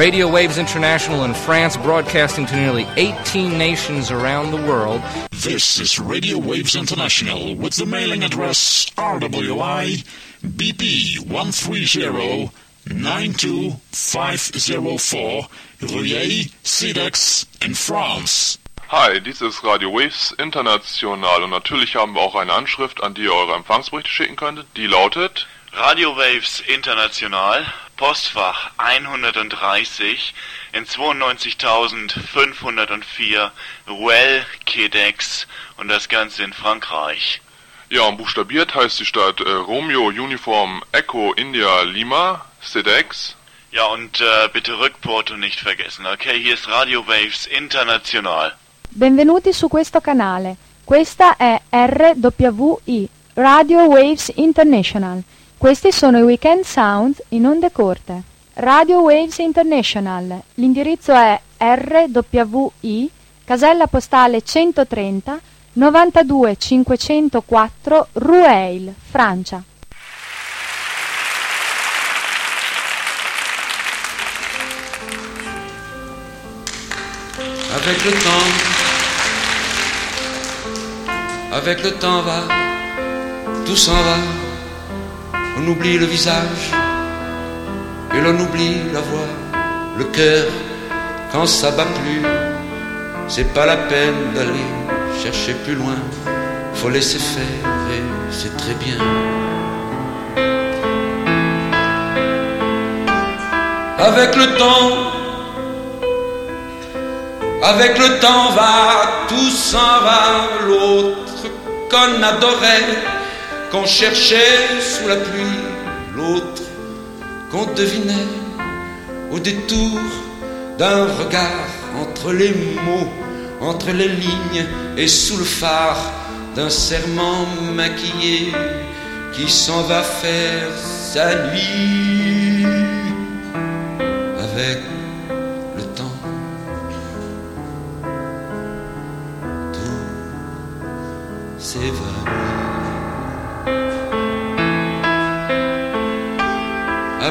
Radio Waves International in France, broadcasting to nearly 18 nations around the world. This is Radio Waves International with the mailing address RWI BP 130 92504 Rueil, Cedex in France. Hi, dies ist Radio Waves International und natürlich haben wir auch eine Anschrift, an die ihr eure Empfangsberichte schicken könntet. Die lautet Radio Waves International, Postfach 130 in 92504 Ruel, Quedex und das Ganze in Frankreich. Ja, und buchstabiert heißt die Stadt äh, Romeo Uniform Echo India Lima, Cedex. Ja, und äh, bitte Rückporto nicht vergessen, okay? Hier ist Radio Waves International. Benvenuti su questo canale. Questa è RWI, Radio Waves International. Questi sono i Weekend Sounds in onde corte. Radio Waves International. L'indirizzo è RWI, casella postale 130 92 504 Rueil, Francia. Avec le temps, avec le temps va, tout s'en va. On oublie le visage et l'on oublie la voix, le cœur quand ça bat plus. C'est pas la peine d'aller chercher plus loin, faut laisser faire et c'est très bien. Avec le temps, avec le temps va, tout s'en va, l'autre qu'on adorait, qu'on cherchait sous la pluie, l'autre qu'on devinait au détour d'un regard entre les mots, entre les lignes et sous le phare d'un serment maquillé qui s'en va faire sa nuit avec le temps. Tout s'évanouit.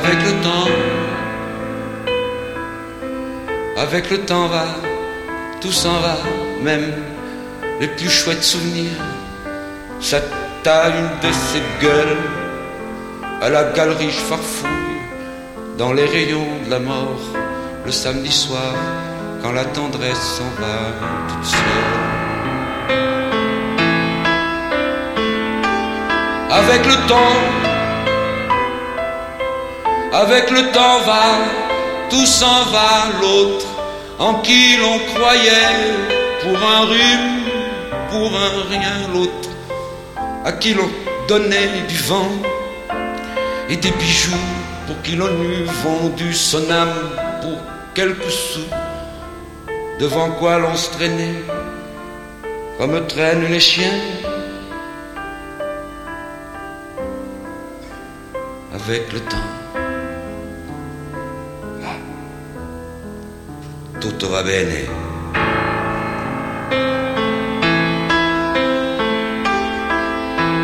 Avec le temps, avec le temps va, tout s'en va, même les plus chouettes souvenirs. Ça de ces gueules à la galerie je farfouille dans les rayons de la mort le samedi soir quand la tendresse s'en va toute seule. Avec le temps, avec le temps va, tout s'en va, l'autre en qui l'on croyait pour un rhume, pour un rien, l'autre à qui l'on donnait du vent et des bijoux pour qui l'on eût vendu son âme pour quelques sous, devant quoi l'on se traînait comme traînent les chiens. Avec le temps.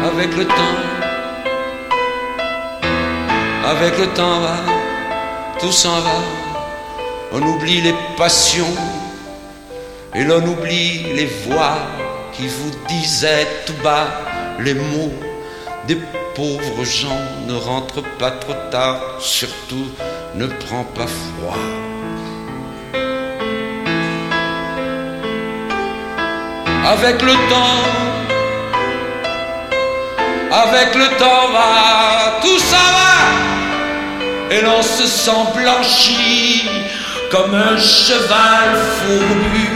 Avec le temps, avec le temps va, tout s'en va. On oublie les passions et l'on oublie les voix qui vous disaient tout bas les mots des pauvres gens. Ne rentre pas trop tard, surtout ne prends pas froid. Avec le temps, avec le temps va, tout ça va, et l'on se sent blanchi comme un cheval fourbu,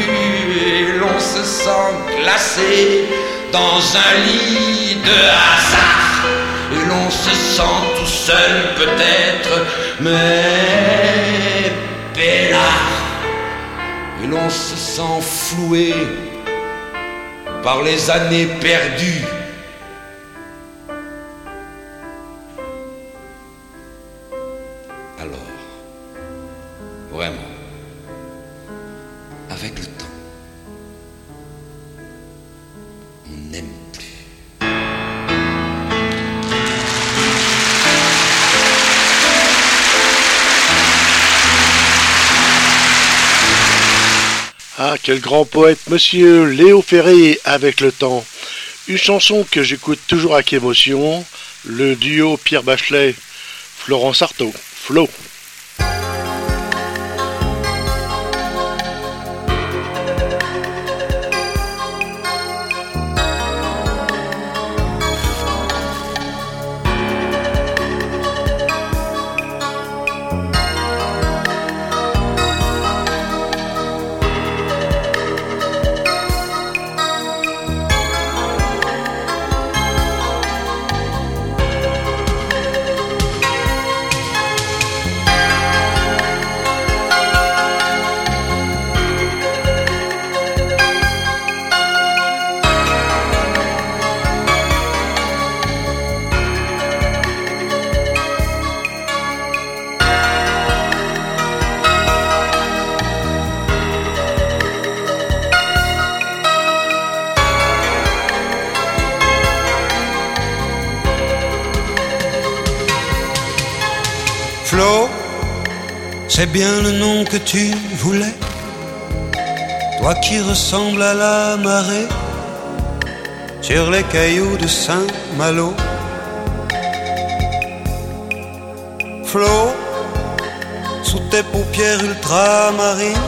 et l'on se sent glacé dans un lit de hasard, et l'on se sent tout seul peut-être, mais peinard, et l'on se sent floué par les années perdues. Alors, vraiment, Ah, quel grand poète, monsieur Léo Ferré avec le temps. Une chanson que j'écoute toujours avec émotion, le duo Pierre Bachelet, Florence Artaud, Flo. C'est bien le nom que tu voulais, toi qui ressembles à la marée sur les cailloux de Saint-Malo. Flo, sous tes paupières ultramarines,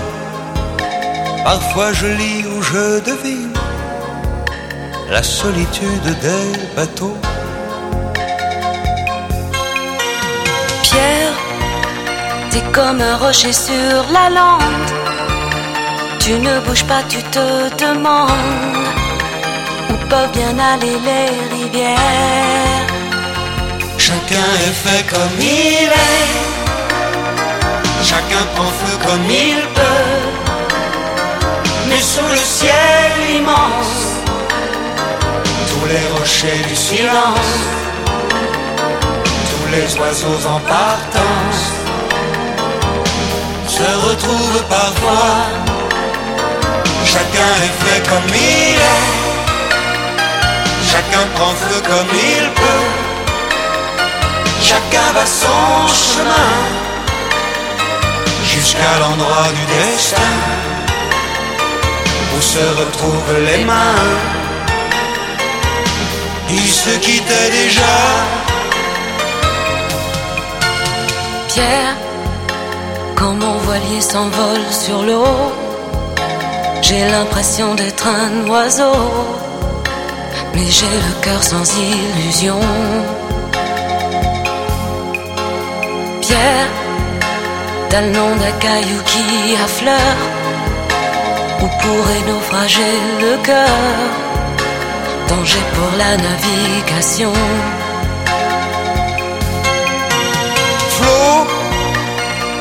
parfois je lis ou je devine la solitude des bateaux. T'es comme un rocher sur la lande. Tu ne bouges pas, tu te demandes où peuvent bien aller les rivières. Chacun est fait comme il est. Chacun prend feu comme il peut. Mais sous le ciel immense, tous les rochers du silence, tous les oiseaux en partance se retrouve parfois. Chacun est fait comme il est. Chacun prend feu comme il peut. Chacun va son chemin jusqu'à l'endroit du destin où se retrouvent les mains. Ils se quittaient déjà. Pierre quand mon voilier s'envole sur l'eau, j'ai l'impression d'être un oiseau, mais j'ai le cœur sans illusion. Pierre, t'as le nom d'un caillou qui affleure, où pourrait naufrager le cœur, danger pour la navigation.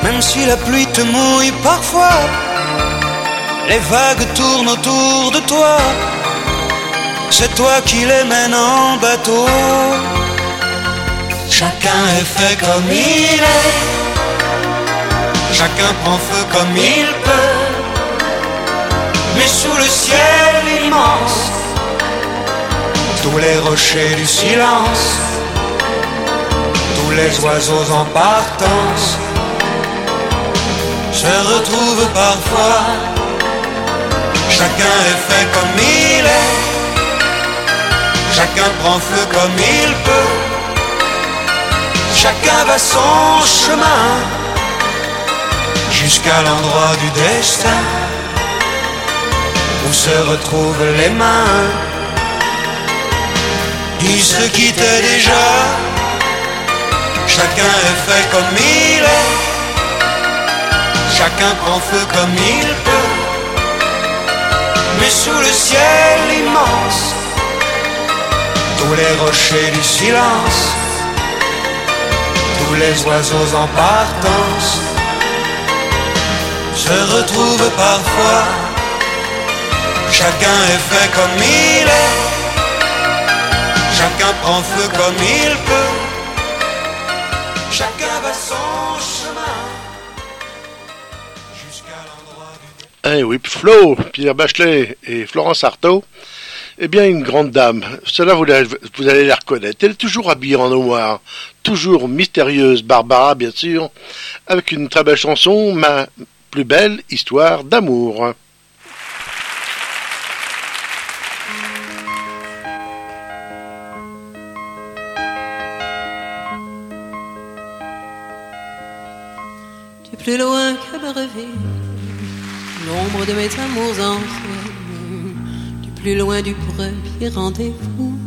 Même si la pluie te mouille parfois, les vagues tournent autour de toi, c'est toi qui les mènes en bateau. Chacun est fait comme il est, chacun prend feu comme il peut, mais sous le ciel immense, tous les rochers du silence, tous les oiseaux en partance se retrouve parfois. Chacun est fait comme il est. Chacun prend feu comme il peut. Chacun va son chemin jusqu'à l'endroit du destin où se retrouvent les mains. Ils se quittent déjà. Chacun est fait comme il est. Chacun prend feu comme il peut. Mais sous le ciel immense, tous les rochers du silence, tous les oiseaux en partance se retrouvent parfois. Chacun est fait comme il est. Chacun prend feu comme il peut. Chacun va son Eh oui, Flo, Pierre Bachelet et Florence Artaud, eh bien, une grande dame. Cela, vous, vous allez la reconnaître. Elle est toujours habillée en noir, toujours mystérieuse, Barbara, bien sûr, avec une très belle chanson, Ma plus belle histoire d'amour. plus loin que ma l'ombre de mes amours enfouis, du plus loin du premier rendez-vous.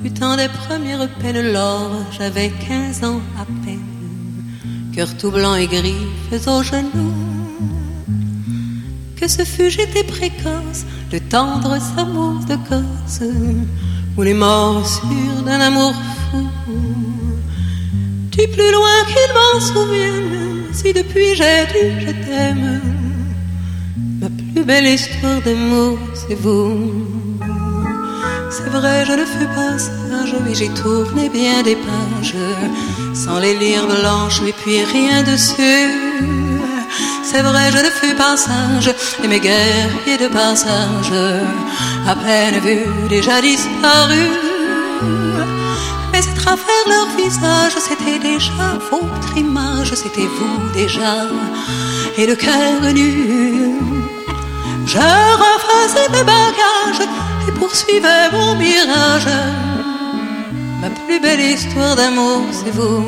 Du temps des premières peines, lors j'avais quinze ans à peine, cœur tout blanc et gris, fais aux genoux. Que ce fut, j'étais précoce, le tendre amour de gosse, ou les morsures d'un amour fou. Du plus loin qu'il m'en souvienne, si depuis j'ai dit je t'aime, ma plus belle histoire d'amour, c'est vous. C'est vrai, je ne fus pas sage, mais j'ai tourné bien des pages, sans les lire blanches, et puis rien dessus. C'est vrai, je ne fus pas sage, et mes guerriers de passage, à peine vus, déjà disparus. Travers leur visage, c'était déjà votre image, c'était vous déjà, et le cœur nu. Je refaisais mes bagages et poursuivais mon mirage. Ma plus belle histoire d'amour, c'est vous.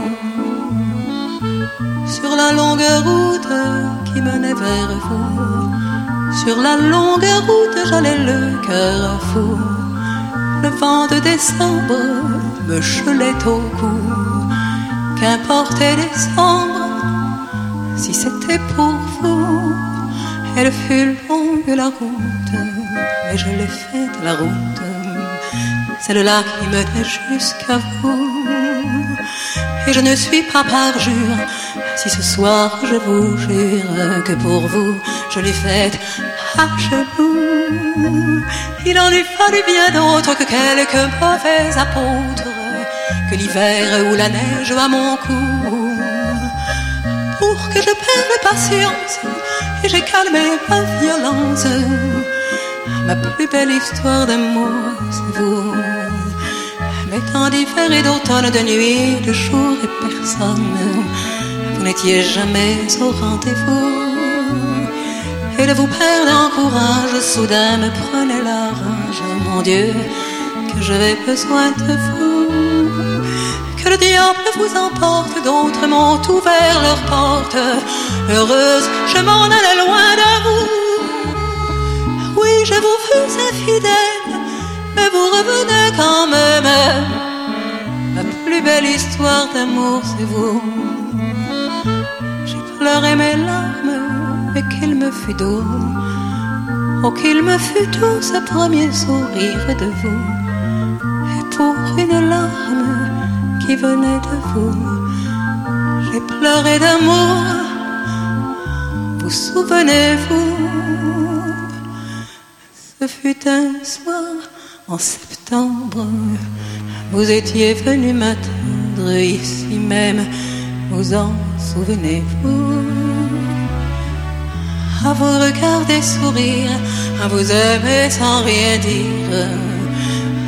Sur la longue route qui menait vers vous, sur la longue route, j'allais le cœur fou. Le vent de décembre me chelait au cou. Qu'importait décembre, si c'était pour vous, elle fut longue la route, mais je l'ai faite la route, celle-là qui menait jusqu'à vous. Et je ne suis pas parjure, si ce soir je vous jure que pour vous je l'ai faite à genoux. Il en eût fallu bien d'autres que quelques mauvais apôtres, que l'hiver ou la neige à mon cou, pour que je perde patience et j'ai calmé ma violence. Ma plus belle histoire d'amour, c'est vous. Mais temps d'hiver et d'automne, de nuit, de jour et personne, vous n'étiez jamais au rendez-vous. Et de vous perdre en courage, soudain me prenait la rage. Mon Dieu, que j'avais besoin de vous. Le diable vous emporte, d'autres m'ont ouvert leurs portes. Heureuse, je m'en allais loin de vous. Oui, je vous fus infidèle, mais vous revenez quand même. Ma plus belle histoire d'amour, c'est vous. J'ai pleuré mes larmes, mais qu'il me fut doux. Oh, qu'il me fut doux ce premier sourire de vous. Et pour une larme qui venait de vous, j'ai pleuré d'amour. Vous souvenez-vous Ce fut un soir en septembre, vous étiez venu m'attendre ici même, vous en souvenez-vous? À vous regarder sourire, à vous aimer sans rien dire,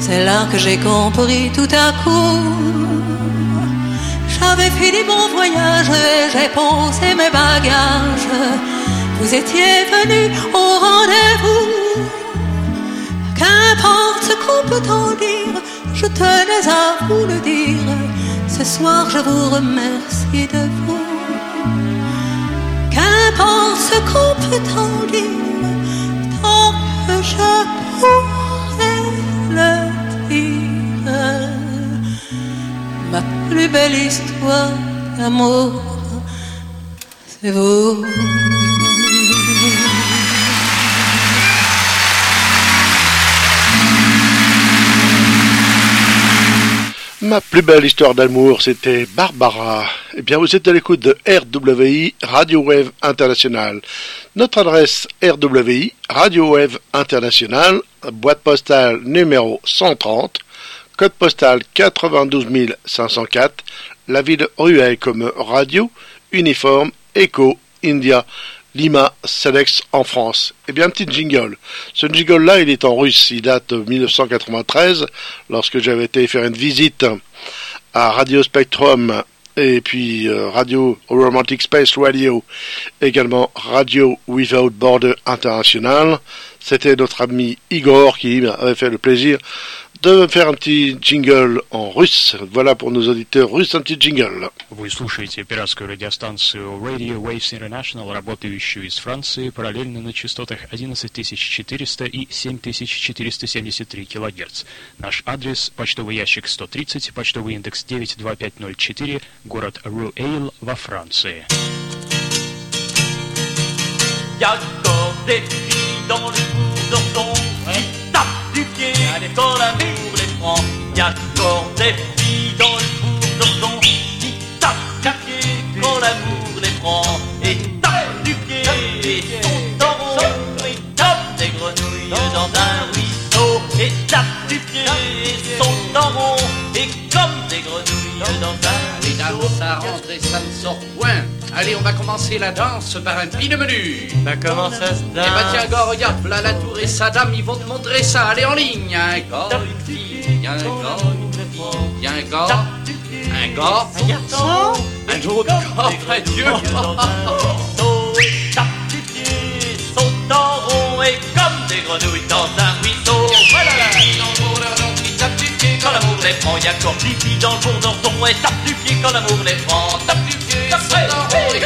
c'est là que j'ai compris tout à coup. J'avais fini mon voyage et j'ai posé mes bagages. Vous étiez venu au rendez-vous. Qu'importe ce qu'on peut en dire, je tenais à vous le dire. Ce soir, je vous remercie de vous. Qu'importe ce qu'on peut en dire, tant que je belle histoire d'amour, c'est vous. Ma plus belle histoire d'amour, c'était Barbara. Eh bien, vous êtes à l'écoute de RWI, Radio Wave International. Notre adresse RWI, Radio Wave International, boîte postale numéro 130, code postal 92 504, la ville Rueil comme radio, uniforme, Echo, India, Lima, Selex en France. Eh bien, petit jingle. Ce jingle-là, il est en russe. Il date de 1993, lorsque j'avais été faire une visite à Radio Spectrum et puis euh, Radio Romantic Space Radio, également Radio Without Border International. C'était notre ami Igor qui avait fait le plaisir de faire un petit jingle en russe. Voilà pour nos auditeurs russes un petit jingle. Вы слушаете пиратскую радиостанцию Radio Waves International, работающую из Франции, параллельно на частотах 11400 и 7473 кГц. Наш адрес – почтовый ящик 130, почтовый индекс 92504, город Руэйл во Франции. dans le bourdon pied quand l'amour les prend. Y a encore des filles dans le bourdon qui tape du pied quand l'amour les prend. Et tape du pied et sont en rond et tape des grenouilles dans un ruisseau. Et tape du pied et sont en rond et comme des grenouilles dans un ruisseau. Ça rentre et ça ne sort point. Allez, on va commencer la danse par un pile menu. Bah comment ça se danse Eh bah tiens, gars, regarde, là la tour et sa dame, ils vont te montrer ça. Allez, en ligne. Un gars, une fille, un gars, une fille, un gars, un gars, un garçon, un autre gars, vrai Dieu. Tape du pied, saute en rond et comme des grenouilles dans un ruisseau. Voilà quand l'amour les prend, y'a filles dans le bourdon et tape du pied quand l'amour les prend, tape du pied, tape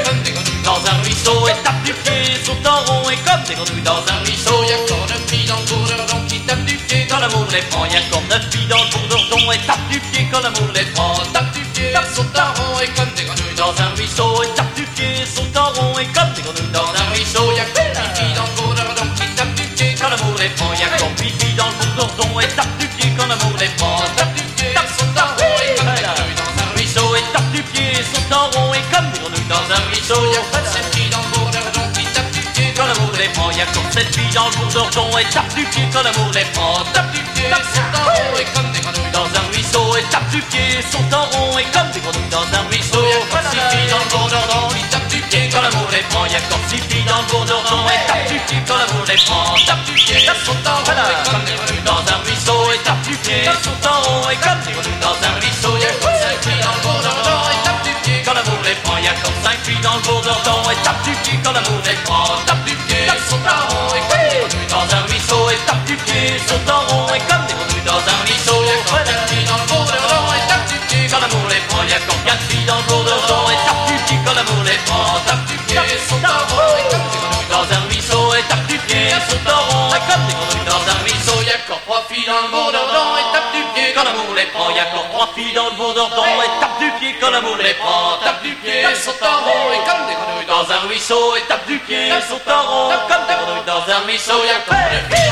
comme des grenouilles dans un ruisseau. Et tape du pied, saute en rond et comme des grenouilles dans un ruisseau. Y'a filles dans le bourdon qui tape du pied quand l'amour les prend, y'a dans le bourdon et tape du pied quand l'amour les prend, tape du pied, saute en rond et comme des grenouilles dans un ruisseau. et tape du pied, saute en rond et comme des grenouilles dans un ruisseau. Y'a filles dans le bourdon qui tape du pied. Quand l'amour les prend, y'a dans le bourdon et tape du pied quand l'amour les prend, tape du pied, saute en rond et comme des grenouilles dans un ruisseau et tape du pied, saute en rond et comme des grenouilles dans un ruisseau. Y'a comme sept filles dans le bourdon qui tape du pied. Quand l'amour les prend, y'a comme sept filles dans le bourdon et tape du pied quand l'amour les prend, tape du rond et comme des grenouilles dans un ruisseau et tape du pied, en rond et comme des grenouilles dans un ruisseau. Y'a comme six filles dans le bourdon qui tape du pied quand l'amour les prend, y'a comme six filles dans le bourdon et tape du pied quand l'amour les prend, tape du pied, saute en rond et comme des grenouilles dans un ruisseau et tape du pied, saute en rond et comme des grenouilles dans un ruisseau. Y'a comme cinq filles dans le bourdon quand l'amour les prend, y'a comme cinq filles dans le bourdon et tape du pied quand l'amour les prend, tape du pied, saute en rond et comme dans un ruisseau. Et tape du pied, saute en rond et comme des grenouilles dans un ruisseau. Y'a comme quatre filles dans le bourdon et tape du pied quand l'amour les prend, y'a comme quatre filles dans le bourdon et tape du pied quand l'amour les prend, tape du pied, saute en rond et comme des grenouilles dans un ruisseau. Et tape du pied, saute en rond et comme des grenouilles dans un ruisseau. Y'a encore trois filles dans le bourdon et tape du pied quand l'amour les prend, y'a encore trois filles dans le bourdon et tape du pied quand l'amour les prend, tape du pied, saute en rond et comme des grenouilles dans un ruisseau et tape du pied, saute en rond comme des grenouilles dans un ruisseau. Y'a encore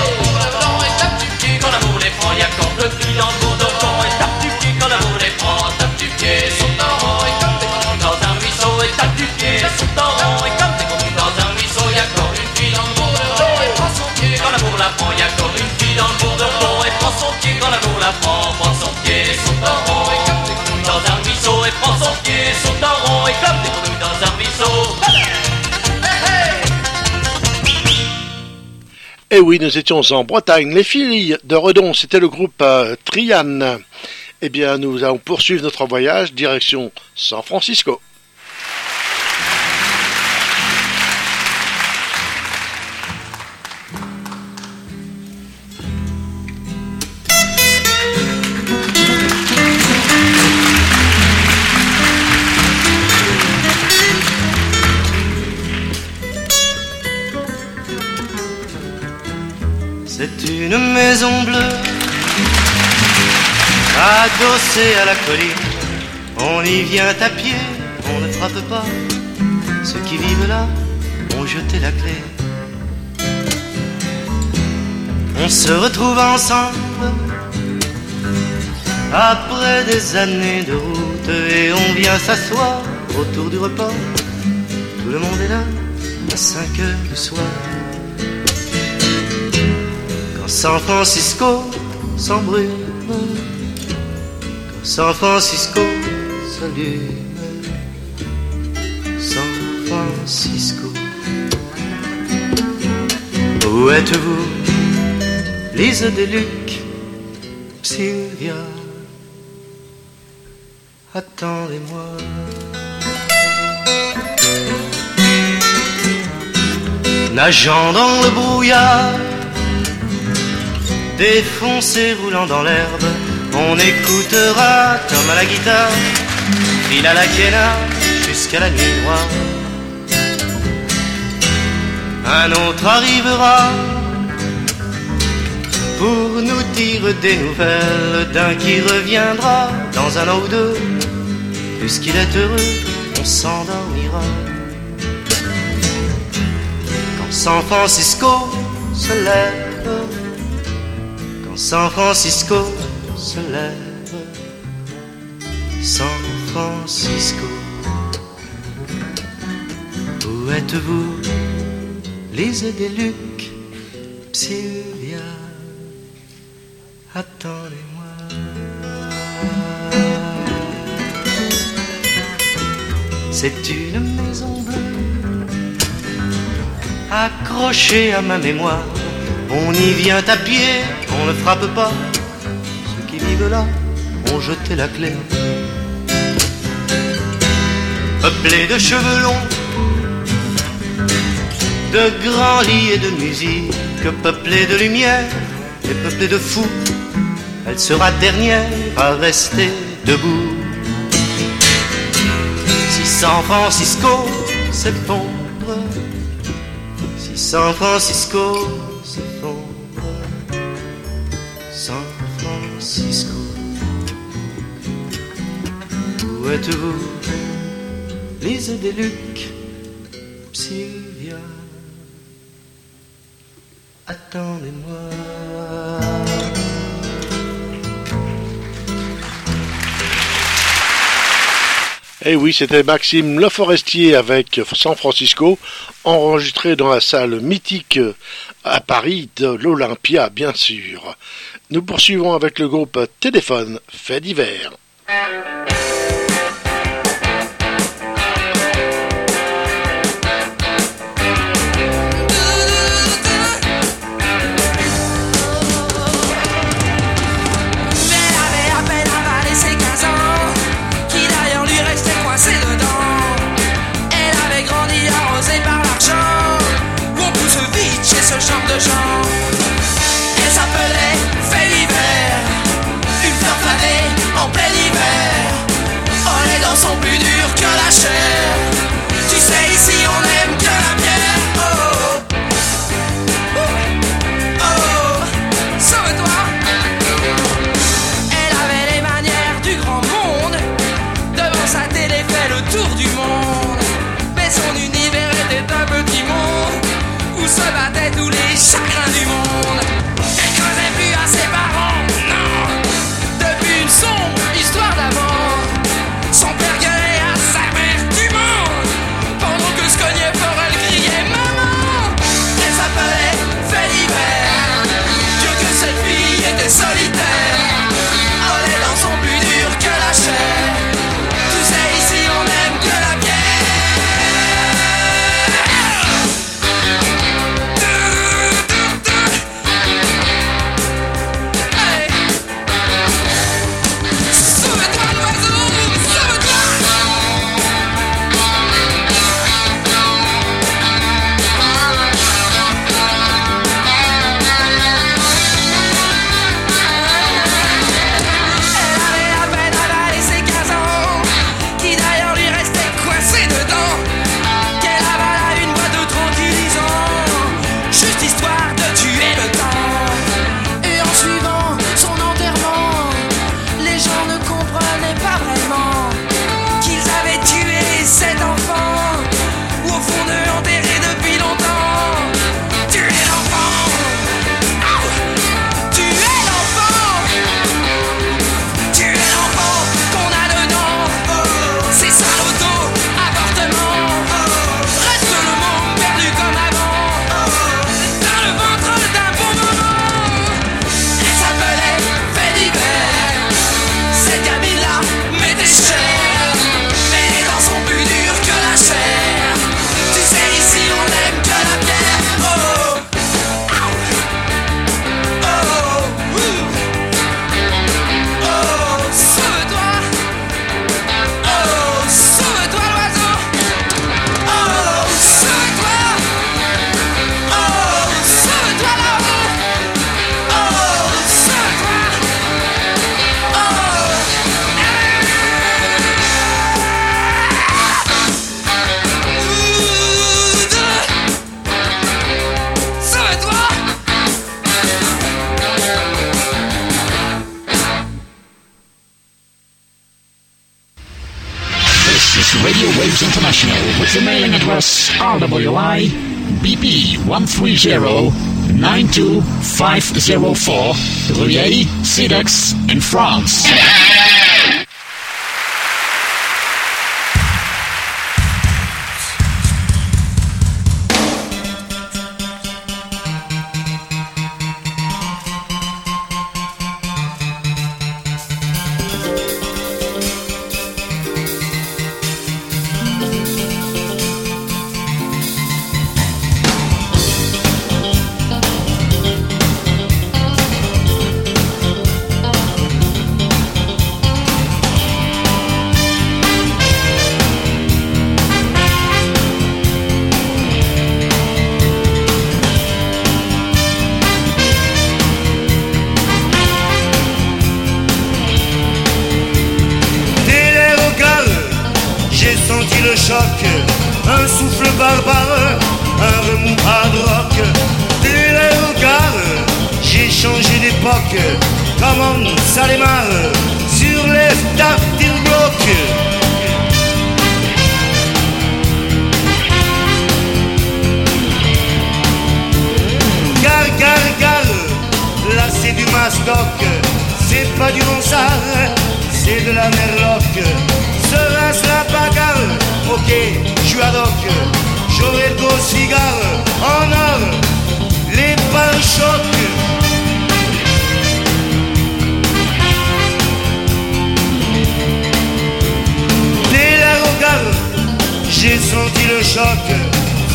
Et oui, nous étions en Bretagne. Les filles de Redon, c'était le groupe euh, Trian. Eh bien, nous allons poursuivre notre voyage direction San Francisco. Une maison bleue, adossée à la colline. On y vient à pied, on ne frappe pas. Ceux qui vivent là ont jeté la clé. On se retrouve ensemble après des années de route et on vient s'asseoir autour du repas. Tout le monde est là à 5 heures du soir. San Francisco s'embrume, San Francisco s'allume, San Francisco. Où êtes-vous, Lise Deluc, Sylvia? Attendez-moi. Nageant dans le brouillard défoncé roulant dans l'herbe. On écoutera Tom à la guitare, Phil à la quena jusqu'à la nuit noire. Un autre arrivera pour nous dire des nouvelles d'un qui reviendra dans un an ou deux. Puisqu'il est heureux, on s'endormira. Quand San Francisco se lève, San Francisco se lève, San Francisco, où êtes-vous, Lise des Lucs, Sylvia, attendez-moi. C'est une maison bleue accrochée à ma mémoire. On y vient à pied, on ne frappe pas. Ceux qui vivent là ont jeté la clé. Peuplé de cheveux longs, de grands lits et de musique, peuplé de lumière et peuplé de fous. Elle sera dernière à rester debout. Si San Francisco s'effondre, si San Francisco San Francisco, où êtes-vous, Lucs, Sylvia, attendez-moi. Eh oui, c'était Maxime Le Forestier avec San Francisco, enregistré dans la salle mythique à Paris de l'Olympia, bien sûr. Nous poursuivons avec le groupe Téléphone, fait d'hiver. What's the mailing address? RWI BP 130 92504 Rueil, Cedex in France. Comment ça démarre sur les. Gare, gare, gare, là c'est du mastoc, c'est pas du ronsard, c'est de la merloc. Sera-ce la bagarre Ok, je suis ad hoc, j'aurai le gros cigare en or, les pare-chocs. Le choc.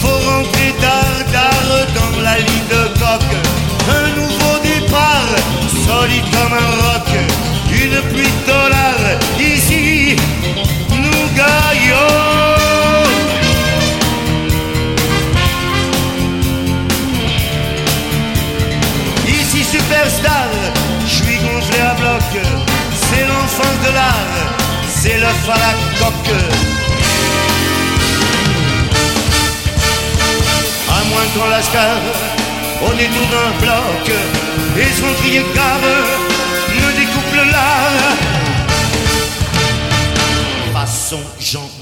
Faut rentrer tard dans la ligne de coque. Un nouveau départ, solide comme un roc. Une pluie de dollars, ici, nous gagnons. Ici, superstar, je suis gonflé à bloc. C'est l'enfance de l'art, c'est l'œuf à coque. Qu'on lascar, on est tout d'un bloc. Et son crier gare me découpe le lard. Façon jambon